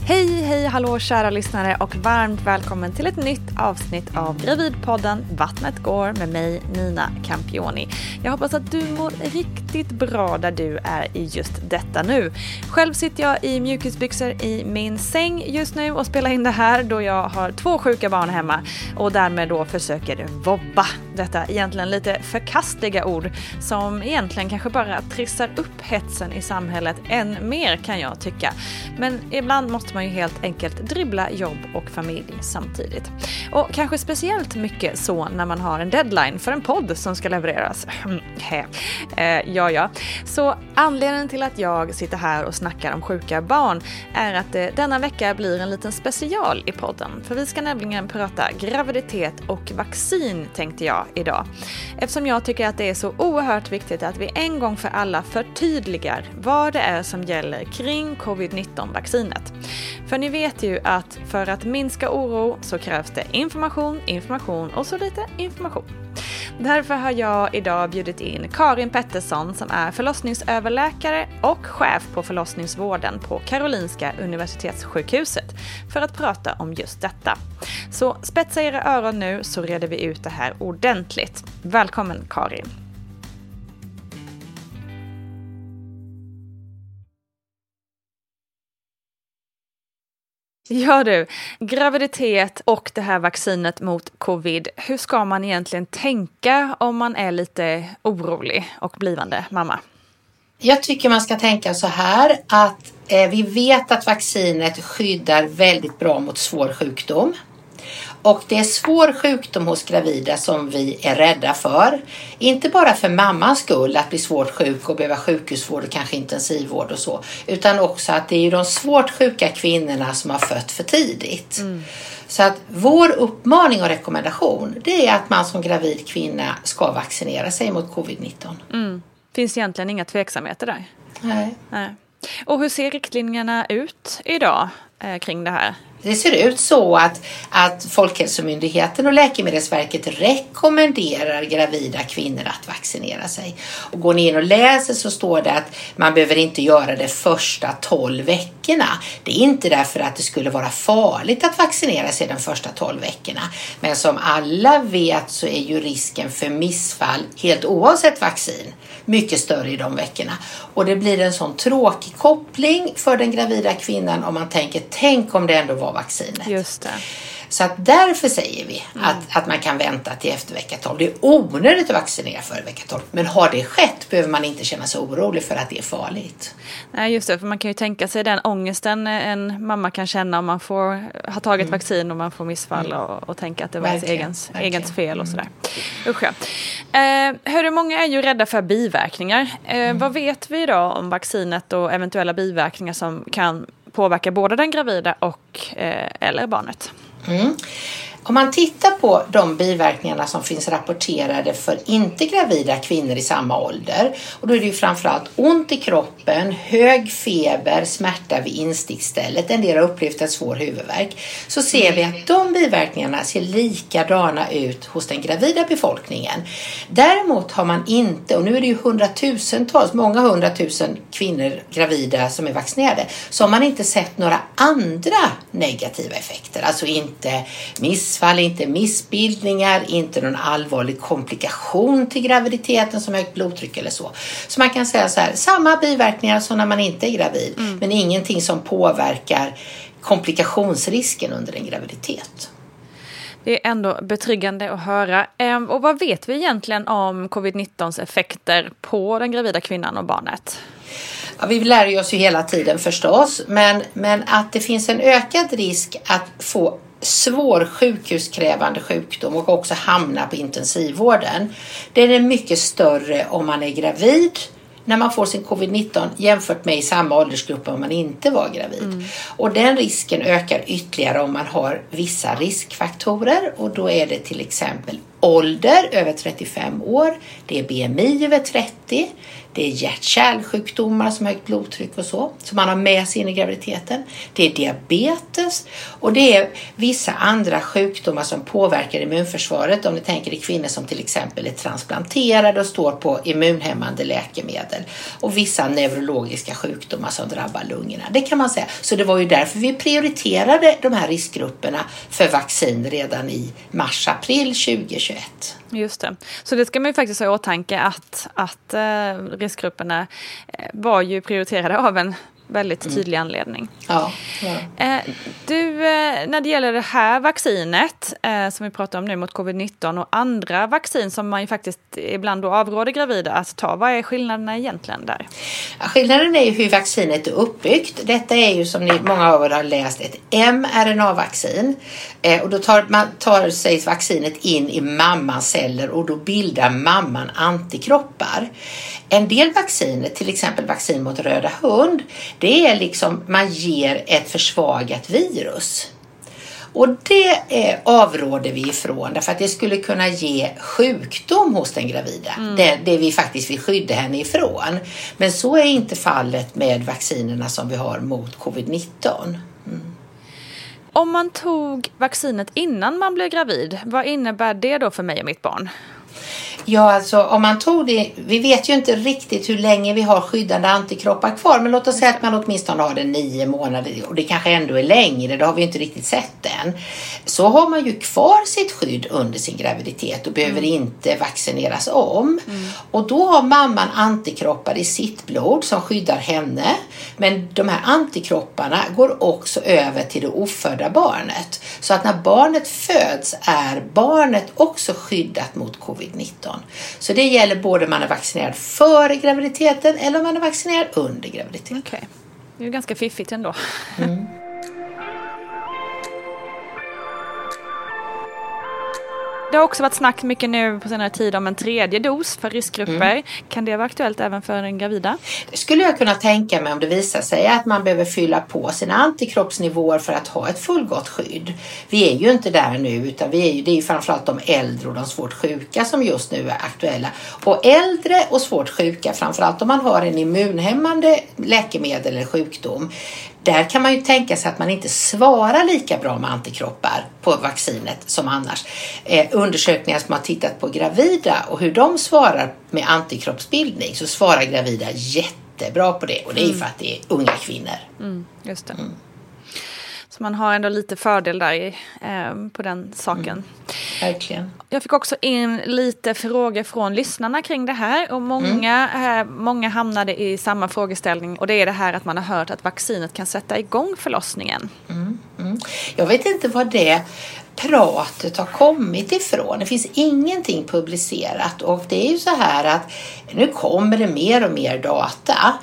Hej, hej, hallå kära lyssnare och varmt välkommen till ett nytt avsnitt av Gravidpodden Vattnet går med mig Nina Campioni. Jag hoppas att du mår riktigt riktigt bra där du är i just detta nu. Själv sitter jag i mjukisbyxor i min säng just nu och spelar in det här då jag har två sjuka barn hemma och därmed då försöker vobba. Detta egentligen lite förkastliga ord som egentligen kanske bara trissar upp hetsen i samhället än mer kan jag tycka. Men ibland måste man ju helt enkelt dribbla jobb och familj samtidigt. Och kanske speciellt mycket så när man har en deadline för en podd som ska levereras. ja, ja. Så anledningen till att jag sitter här och snackar om sjuka barn är att det denna vecka blir en liten special i podden. För vi ska nämligen prata graviditet och vaccin tänkte jag idag. Eftersom jag tycker att det är så oerhört viktigt att vi en gång för alla förtydligar vad det är som gäller kring covid-19 vaccinet. För ni vet ju att för att minska oro så krävs det information, information och så lite information. Därför har jag idag bjudit in Karin Pettersson som är förlossningsöverläkare och chef på förlossningsvården på Karolinska Universitetssjukhuset för att prata om just detta. Så spetsa era öron nu så reder vi ut det här ordentligt. Välkommen Karin! Ja du, graviditet och det här vaccinet mot covid. Hur ska man egentligen tänka om man är lite orolig och blivande mamma? Jag tycker man ska tänka så här att eh, vi vet att vaccinet skyddar väldigt bra mot svår sjukdom. Och det är svår sjukdom hos gravida som vi är rädda för. Inte bara för mammans skull, att bli svårt sjuk och behöva sjukhusvård och kanske intensivvård och så. Utan också att det är de svårt sjuka kvinnorna som har fött för tidigt. Mm. Så att vår uppmaning och rekommendation det är att man som gravid kvinna ska vaccinera sig mot covid-19. Mm. Finns egentligen inga tveksamheter där? Nej. Nej. Och hur ser riktlinjerna ut idag eh, kring det här? Det ser ut så att, att Folkhälsomyndigheten och Läkemedelsverket rekommenderar gravida kvinnor att vaccinera sig. Och går ni in och läser så står det att man behöver inte göra det första 12 veckorna veckorna. Det är inte därför att det skulle vara farligt att vaccinera sig de första 12 veckorna. Men som alla vet så är ju risken för missfall helt oavsett vaccin mycket större i de veckorna. Och det blir en sån tråkig koppling för den gravida kvinnan om man tänker, tänk om det ändå var vaccinet. Just det. Så att därför säger vi mm. att, att man kan vänta till efter vecka 12. Det är onödigt att vaccinera före vecka 12. Men har det skett behöver man inte känna sig orolig för att det är farligt. Nej, just det. För man kan ju tänka sig den ångesten en mamma kan känna om man får ha tagit mm. vaccin och man får missfall mm. och, och tänka att det var ens egens, egens fel och sådär. Mm. Usch ja. Eh, hörru, många är ju rädda för biverkningar. Eh, mm. Vad vet vi då om vaccinet och eventuella biverkningar som kan påverka både den gravida och eh, eller barnet? Mm. Om man tittar på de biverkningarna som finns rapporterade för inte gravida kvinnor i samma ålder och då är det ju framförallt ont i kroppen, hög feber, smärta vid instickstället, en del har upplevt en svår huvudvärk. Så ser vi att de biverkningarna ser likadana ut hos den gravida befolkningen. Däremot har man inte, och nu är det ju hundratusentals, många hundratusen kvinnor gravida som är vaccinerade, så har man inte sett några andra negativa effekter, alltså inte miss missfall, inte missbildningar, inte någon allvarlig komplikation till graviditeten som högt blodtryck eller så. Så man kan säga så här, samma biverkningar som när man inte är gravid, mm. men ingenting som påverkar komplikationsrisken under en graviditet. Det är ändå betryggande att höra. Ehm, och vad vet vi egentligen om covid-19s effekter på den gravida kvinnan och barnet? Ja, vi lär oss ju hela tiden förstås, men, men att det finns en ökad risk att få svår sjukhuskrävande sjukdom och också hamna på intensivvården. Den är mycket större om man är gravid när man får sin covid-19 jämfört med i samma åldersgrupp om man inte var gravid. Mm. Och den risken ökar ytterligare om man har vissa riskfaktorer och då är det till exempel ålder över 35 år, det är BMI över 30, det är hjärt-kärlsjukdomar som högt blodtryck och så, som man har med sig in i graviditeten. Det är diabetes och det är vissa andra sjukdomar som påverkar immunförsvaret. Om ni tänker er kvinnor som till exempel är transplanterade och står på immunhämmande läkemedel. Och vissa neurologiska sjukdomar som drabbar lungorna. Det kan man säga. Så det var ju därför vi prioriterade de här riskgrupperna för vaccin redan i mars-april 2021. Just det. Så det ska man ju faktiskt ha i åtanke att, att eh, riskgrupperna eh, var ju prioriterade av en väldigt mm. tydlig anledning. Ja, ja. Eh, du, eh, när det gäller det här vaccinet som vi pratar om nu mot covid-19 och andra vaccin som man ju faktiskt ibland då avråder gravida att ta, vad är skillnaderna egentligen där? Skillnaden är ju hur vaccinet är uppbyggt. Detta är ju som ni, många av er har läst ett mRNA-vaccin och då tar, man, tar sig vaccinet in i mammans celler och då bildar mamman antikroppar. En del vacciner, till exempel vaccin mot röda hund, det är liksom man ger ett försvagat virus. Och det eh, avråder vi ifrån därför att det skulle kunna ge sjukdom hos den gravida. Mm. Det, det vi faktiskt vill skydda henne ifrån. Men så är inte fallet med vaccinerna som vi har mot covid-19. Mm. Om man tog vaccinet innan man blev gravid, vad innebär det då för mig och mitt barn? Ja, alltså om man tog det. Vi vet ju inte riktigt hur länge vi har skyddande antikroppar kvar, men låt oss säga att man åtminstone har det nio månader och det kanske ändå är längre. Det har vi inte riktigt sett än. Så har man ju kvar sitt skydd under sin graviditet och behöver mm. inte vaccineras om. Mm. Och då har mamman antikroppar i sitt blod som skyddar henne. Men de här antikropparna går också över till det ofödda barnet. Så att när barnet föds är barnet också skyddat mot covid-19. Så det gäller både om man är vaccinerad före graviditeten eller om man är vaccinerad under graviditeten. Okej, okay. det är ju ganska fiffigt ändå. Mm. Det har också varit snack mycket nu på senare tid om en tredje dos för riskgrupper. Mm. Kan det vara aktuellt även för den gravida? Det skulle jag kunna tänka mig om det visar sig att man behöver fylla på sina antikroppsnivåer för att ha ett fullgott skydd. Vi är ju inte där nu utan vi är ju, det är ju framförallt de äldre och de svårt sjuka som just nu är aktuella. Och äldre och svårt sjuka, framförallt om man har en immunhämmande läkemedel eller sjukdom, där kan man ju tänka sig att man inte svarar lika bra med antikroppar på vaccinet som annars. Eh, undersökningar som har tittat på gravida och hur de svarar med antikroppsbildning så svarar gravida jätte jättebra på det och det är ju för att det är unga kvinnor. Mm, just det. Så man har ändå lite fördel där i, eh, på den saken. Mm. Verkligen. Jag fick också in lite frågor från lyssnarna kring det här och många, eh, många hamnade i samma frågeställning och det är det här att man har hört att vaccinet kan sätta igång förlossningen. Jag vet inte vad det pratet har kommit ifrån. Det finns ingenting publicerat och det är ju så här att nu kommer det mer och mer data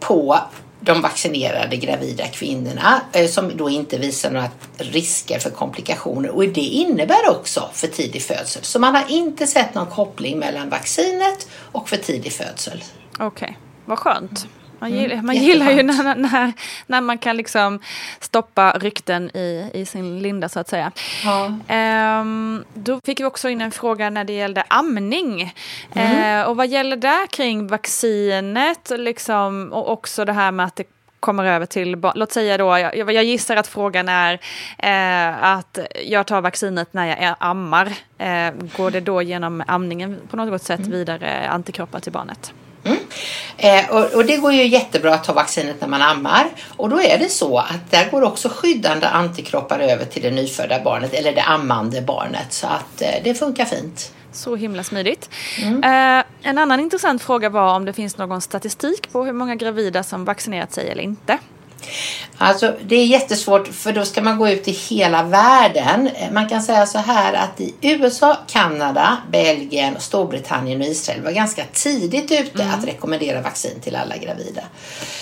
på de vaccinerade gravida kvinnorna eh, som då inte visar några risker för komplikationer och det innebär också för tidig födsel. Så man har inte sett någon koppling mellan vaccinet och för tidig födsel. Okej, vad skönt. Man, gillar, man gillar ju när, när, när man kan liksom stoppa rykten i, i sin linda så att säga. Ja. Ehm, då fick vi också in en fråga när det gällde amning. Ehm, och vad gäller där kring vaccinet liksom, och också det här med att det kommer över till barn. Låt säga då, jag, jag gissar att frågan är eh, att jag tar vaccinet när jag är ammar. Eh, går det då genom amningen på något sätt vidare antikroppar till barnet? Eh, och, och det går ju jättebra att ta vaccinet när man ammar. Och då är det så att där går också skyddande antikroppar över till det nyfödda barnet eller det ammande barnet. Så att eh, det funkar fint. Så himla smidigt. Eh, en annan intressant fråga var om det finns någon statistik på hur många gravida som vaccinerat sig eller inte. Alltså det är jättesvårt för då ska man gå ut i hela världen. Man kan säga så här att i USA, Kanada, Belgien, Storbritannien och Israel var ganska tidigt ute att rekommendera vaccin till alla gravida.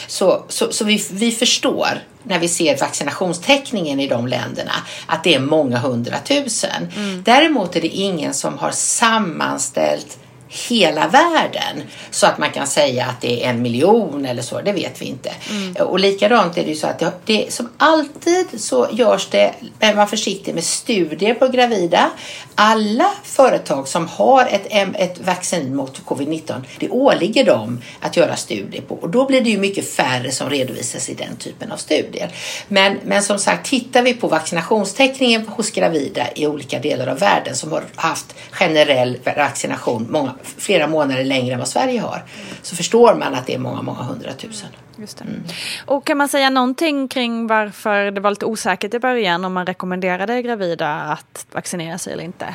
Så, så, så vi, vi förstår när vi ser vaccinationstäckningen i de länderna att det är många hundratusen. Däremot är det ingen som har sammanställt hela världen så att man kan säga att det är en miljon eller så, det vet vi inte. Och likadant är det ju så att det, det, som alltid så görs det, är man försiktig med studier på gravida. Alla företag som har ett, ett vaccin mot covid-19, det åligger dem att göra studier på och då blir det ju mycket färre som redovisas i den typen av studier. Men, men som sagt, tittar vi på vaccinationstäckningen hos gravida i olika delar av världen som har haft generell vaccination många, flera månader längre än vad Sverige har, så förstår man att det är många, många hundratusen. Just det. Och kan man säga någonting kring varför det var lite osäkert i början om man rekommenderade gravida att vaccinera sig eller inte?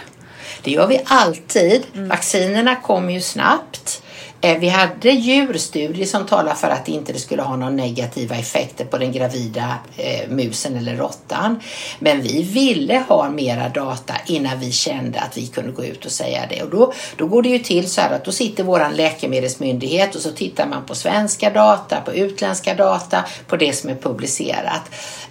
Det gör vi alltid. Vaccinerna kommer ju snabbt. Eh, vi hade djurstudier som talar för att det inte skulle ha några negativa effekter på den gravida eh, musen eller råttan. Men vi ville ha mera data innan vi kände att vi kunde gå ut och säga det. Och då, då går det ju till så här att då sitter vår läkemedelsmyndighet och så tittar man på svenska data, på utländska data, på det som är publicerat.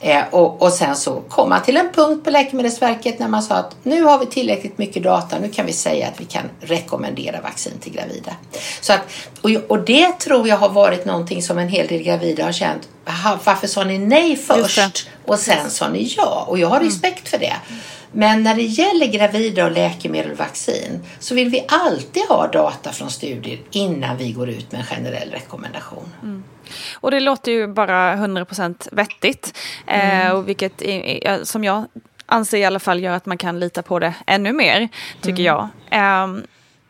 Eh, och, och sen så kom man till en punkt på Läkemedelsverket när man sa att nu har vi tillräckligt mycket data, nu kan vi säga att vi kan rekommendera vaccin till gravida. Så att, och, och det tror jag har varit någonting som en hel del gravida har känt, "Aha, varför sa ni nej först och sen sa ni ja? Och jag har respekt för det. Men när det gäller gravida och läkemedel och vaccin så vill vi alltid ha data från studier innan vi går ut med en generell rekommendation. Och det låter ju bara 100% vettigt. Eh, och vilket som jag anser i alla fall gör att man kan lita på det ännu mer, tycker jag. Ehm,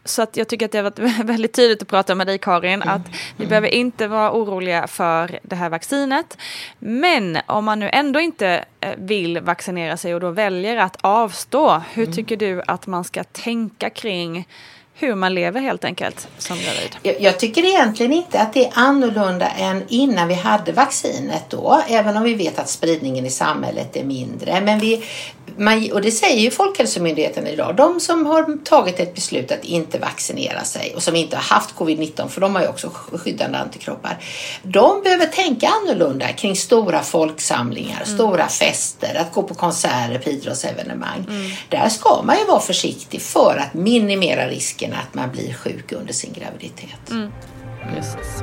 så att jag tycker att det har varit väldigt tydligt att prata med dig Karin, att vi behöver inte vara oroliga för det här vaccinet. Men om man nu ändå inte eh, vill vaccinera sig och då väljer att avstå, hur tycker du att man ska tänka kring hur man lever helt enkelt som gravid? Jag, jag tycker egentligen inte att det är annorlunda än innan vi hade vaccinet då, även om vi vet att spridningen i samhället är mindre. Men vi, man, och det säger ju Folkhälsomyndigheten idag, de som har tagit ett beslut att inte vaccinera sig och som inte har haft covid-19, för de har ju också skyddande antikroppar, de behöver tänka annorlunda kring stora folksamlingar, stora fester, att gå på konserter, på idrottsevenemang. Där ska man ju vara försiktig för att minimera risken att man blir sjuk under sin graviditet. Precis.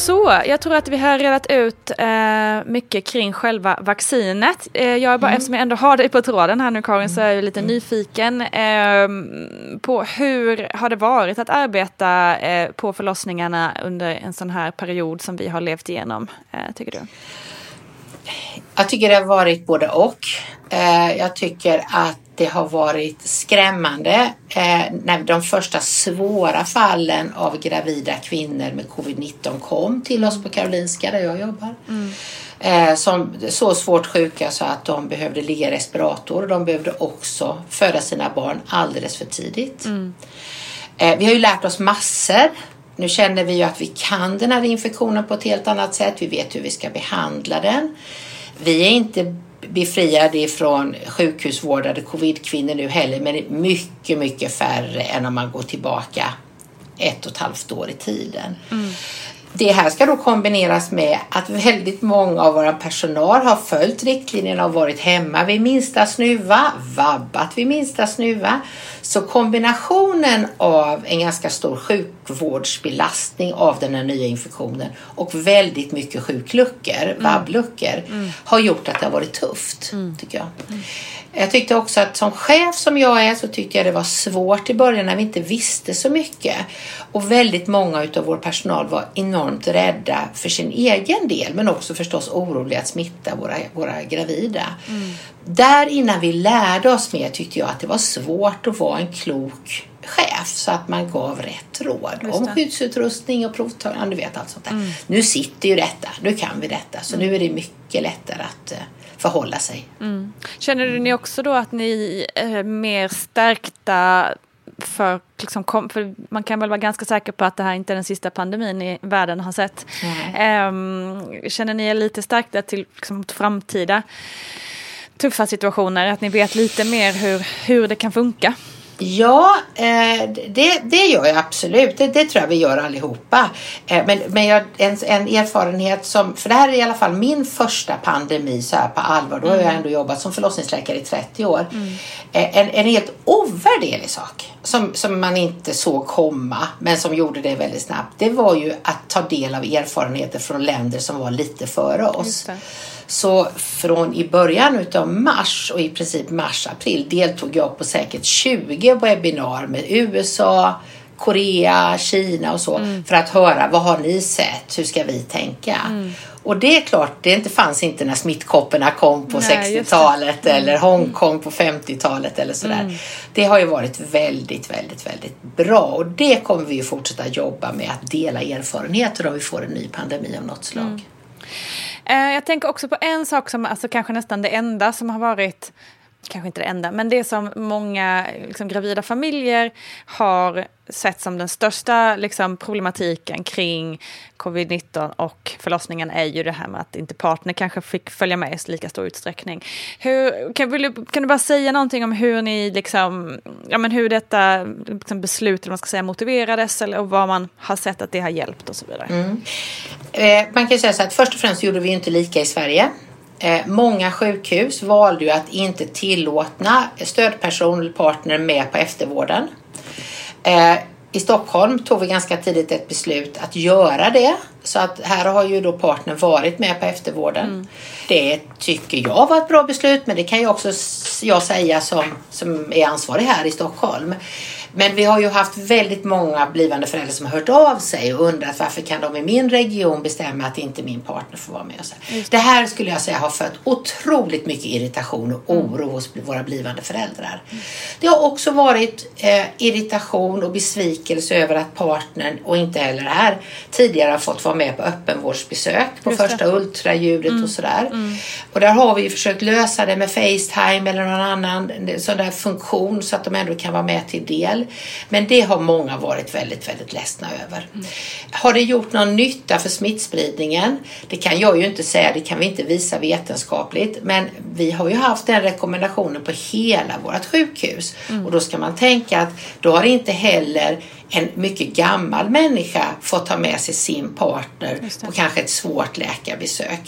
Så, jag tror att vi har redat ut eh, mycket kring själva vaccinet. Eh, jag är bara, mm. Eftersom jag ändå har dig på tråden här nu Karin så är jag lite mm. nyfiken eh, på hur har det varit att arbeta eh, på förlossningarna under en sån här period som vi har levt igenom, eh, tycker du? Jag tycker det har varit både och. Eh, jag tycker att det har varit skrämmande eh, när de första svåra fallen av gravida kvinnor med covid-19 kom till oss på Karolinska där jag jobbar. Mm. Eh, som så svårt sjuka så att de behövde ligga i respirator. De behövde också föda sina barn alldeles för tidigt. Mm. Eh, vi har ju lärt oss massor. Nu känner vi ju att vi kan den här infektionen på ett helt annat sätt. Vi vet hur vi ska behandla den. Vi är inte befriade ifrån sjukhusvårdade covidkvinnor nu heller, men mycket, mycket färre än om man går tillbaka ett och ett halvt år i tiden. Mm. Det här ska då kombineras med att väldigt många av våra personal har följt riktlinjerna och varit hemma vid minsta snuva, vabbat vid minsta snuva. Så kombinationen av en ganska stor sjukvårdsbelastning av den här nya infektionen och väldigt mycket sjukluckor, mm. vabbluckor, mm. har gjort att det har varit tufft, mm. tycker jag. Mm. Jag tyckte också att som chef som jag är så tyckte jag det var svårt i början när vi inte visste så mycket. Och väldigt många av vår personal var enormt rädda för sin egen del men också förstås oroliga att smitta våra, våra gravida. Mm. Där innan vi lärde oss mer tyckte jag att det var svårt att vara en klok chef så att man gav rätt råd om skyddsutrustning och provtagning. Du vet allt sånt där. Mm. Nu sitter ju detta, nu kan vi detta så mm. nu är det mycket lättare att uh, förhålla sig. Mm. Känner du ni också då att ni är mer stärkta för, liksom, för man kan väl vara ganska säker på att det här inte är den sista pandemin i världen har sett. Um, känner ni er lite stärkta till liksom, framtida tuffa situationer? Att ni vet lite mer hur, hur det kan funka Ja, eh, det, det gör jag absolut. Det, det tror jag vi gör allihopa. Eh, men men jag, en, en erfarenhet som, för det här är i alla fall min första pandemi så här på allvar. Då har jag Mm. ändå jobbat som förlossningsläkare i 30 år. Eh, En, en helt ovärderlig sak som, som man inte såg komma men som gjorde det väldigt snabbt. Det var ju att ta del av erfarenheter från länder som var lite före oss. Så från i början utav mars och i princip mars-april deltog jag på säkert 20 webbinar med USA, Korea, Kina och så Mm. för att höra vad har ni sett, hur ska vi tänka? Mm. Och det är klart, det inte fanns inte när smittkopporna kom på Nej, just det. 60-talet eller Hongkong på 50-talet eller sådär. Det har ju varit väldigt, väldigt, väldigt bra och det kommer vi ju fortsätta jobba med att dela erfarenheter om vi får en ny pandemi av något slag. Eh, Eh, jag tänker också på en sak som alltså kanske nästan det enda som har varit kanske inte det enda, men det som många liksom, gravida familjer har sett som den största liksom, problematiken kring covid-19 och förlossningen är ju det här med att inte partner kanske fick följa med i lika stor utsträckning. Hur, kan, vill du, kan du bara säga någonting om hur ni liksom, ja men hur detta liksom, beslut, eller vad man ska säga, motiverades eller och vad man har sett att det har hjälpt och så vidare? Mm. Eh, man kan säga så att först och främst gjorde vi ju inte lika i Sverige. Eh, många sjukhus valde ju att inte tillåtna stödperson eller partner med på eftervården. Eh, I Stockholm tog vi ganska tidigt ett beslut att göra det. Så att här har ju då partnern varit med på eftervården. Det tycker jag var ett bra beslut men det kan ju också jag säga som, som är ansvarig här i Stockholm. Men vi har ju haft väldigt många blivande föräldrar som har hört av sig och undrat varför kan de i min region bestämma att inte min partner får vara med. Och så. Det här skulle jag säga har fött otroligt mycket irritation och oro hos våra blivande föräldrar. Det har också varit eh, irritation och besvikelse över att partnern och inte heller här tidigare har fått vara med på öppenvårdsbesök på Just det. första ultraljudet och sådär. Och där har vi ju försökt lösa det med Facetime eller någon annan sån där funktion så att de ändå kan vara med till del. Men det har många varit väldigt, väldigt ledsna över. Har det gjort någon nytta för smittspridningen? Det kan jag ju inte säga, det kan vi inte visa vetenskapligt. Men vi har ju haft den rekommendationen på hela vårt sjukhus. Och då ska man tänka att då har inte heller en mycket gammal människa fått ta med sig sin partner på kanske ett svårt läkarbesök.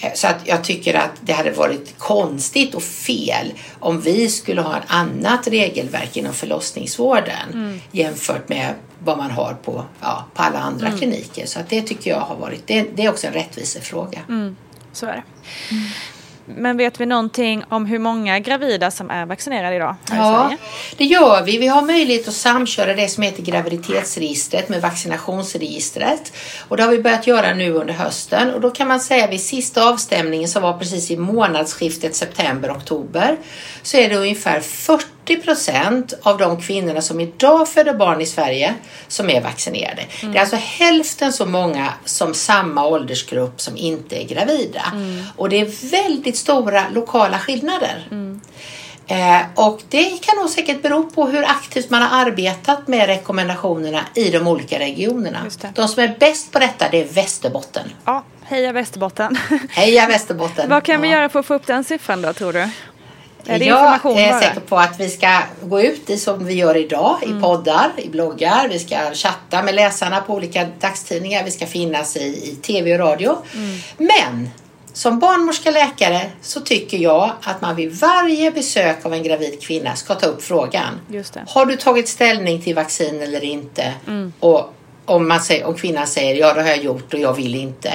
Eh, Så att jag tycker att det hade varit konstigt och fel om vi skulle ha ett annat regelverk inom förlossningsvården jämfört med vad man har på, ja, på alla andra kliniker. Så att det tycker jag har varit, det, det är också en rättvisefråga. Så är det. Men vet vi någonting om hur många gravida som är vaccinerade idag Ja, det gör vi. Vi har möjlighet att samköra det som heter graviditetsregistret med vaccinationsregistret. Och det har vi börjat göra nu under hösten. Och då kan man säga vid sista avstämningen som var precis i månadsskiftet september-oktober så är det ungefär 40 procent av de kvinnorna som idag föder barn i Sverige som är vaccinerade. Det är alltså hälften så många som samma åldersgrupp som inte är gravida. Och det är väldigt stora lokala skillnader. Eh, och det kan nog säkert bero på hur aktivt man har arbetat med rekommendationerna i de olika regionerna. De som är bäst på detta det är Västerbotten. Ja, heja Västerbotten. Heja Västerbotten! Vad kan vi Ja. göra för att få upp den siffran då, tror du? Är jag är bara? säker på att vi ska gå ut i som vi gör idag Mm. i poddar, i bloggar. Vi ska chatta med läsarna på olika dagstidningar. Vi ska finnas i, i tv och radio. Mm. Men som barnmorska läkare så tycker jag att man vid varje besök av en gravid kvinna ska ta upp frågan. Har du tagit ställning till vaccin eller inte? Och om, man säger, om kvinnan säger ja det har jag gjort och jag vill inte.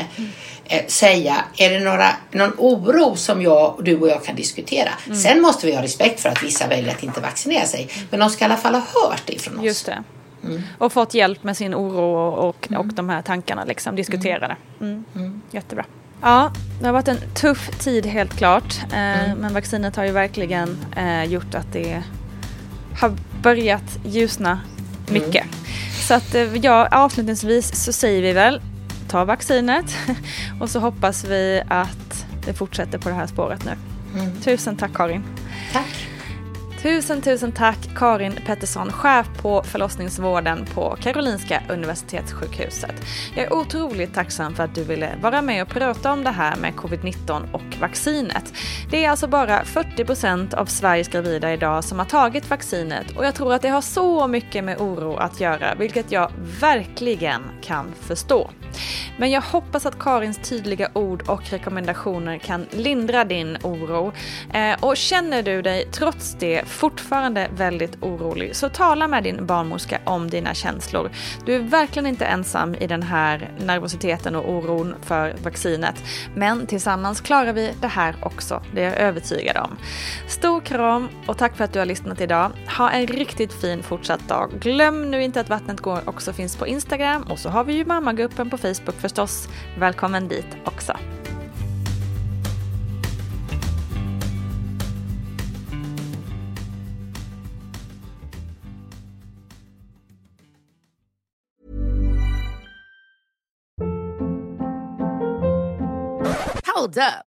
Eh, säga, är det några, någon oro som jag, du och jag kan diskutera? Sen måste vi ha respekt för att vissa väljer att inte vaccinera sig. Men de ska i alla fall ha hört det från oss. Just det. Och fått hjälp med sin oro och, och, och de här tankarna, liksom, diskutera det. Mm. Jättebra. Ja, det har varit en tuff tid helt klart. Eh, Men vaccinet har ju verkligen eh, gjort att det har börjat ljusna mycket. Så att eh, ja, avslutningsvis så säger vi väl ta vaccinet och så hoppas vi att det fortsätter på det här spåret nu. Tusen tack Karin. Tack. Tusen, tusen tack Karin Pettersson, chef på förlossningsvården på Karolinska Universitetssjukhuset. Jag är otroligt tacksam för att du ville vara med och prata om det här med covid-19 och vaccinet. Det är alltså bara 40% av Sveriges gravida idag som har tagit vaccinet och jag tror att det har så mycket med oro att göra, vilket jag verkligen kan förstå. Men jag hoppas att Karins tydliga ord och rekommendationer kan lindra din oro. Eh, och känner du dig trots det fortfarande väldigt orolig så tala med din barnmorska om dina känslor. Du är verkligen inte ensam i den här nervositeten och oron för vaccinet. Men tillsammans klarar vi det här också, det är jag övertygad om. Stor kram och tack för att du har lyssnat idag. Ha en riktigt fin fortsatt dag. Glöm nu inte att Vattnet går också finns på Instagram och så har vi ju mammagruppen på Facebook förstås. Välkommen dit också. Hold up.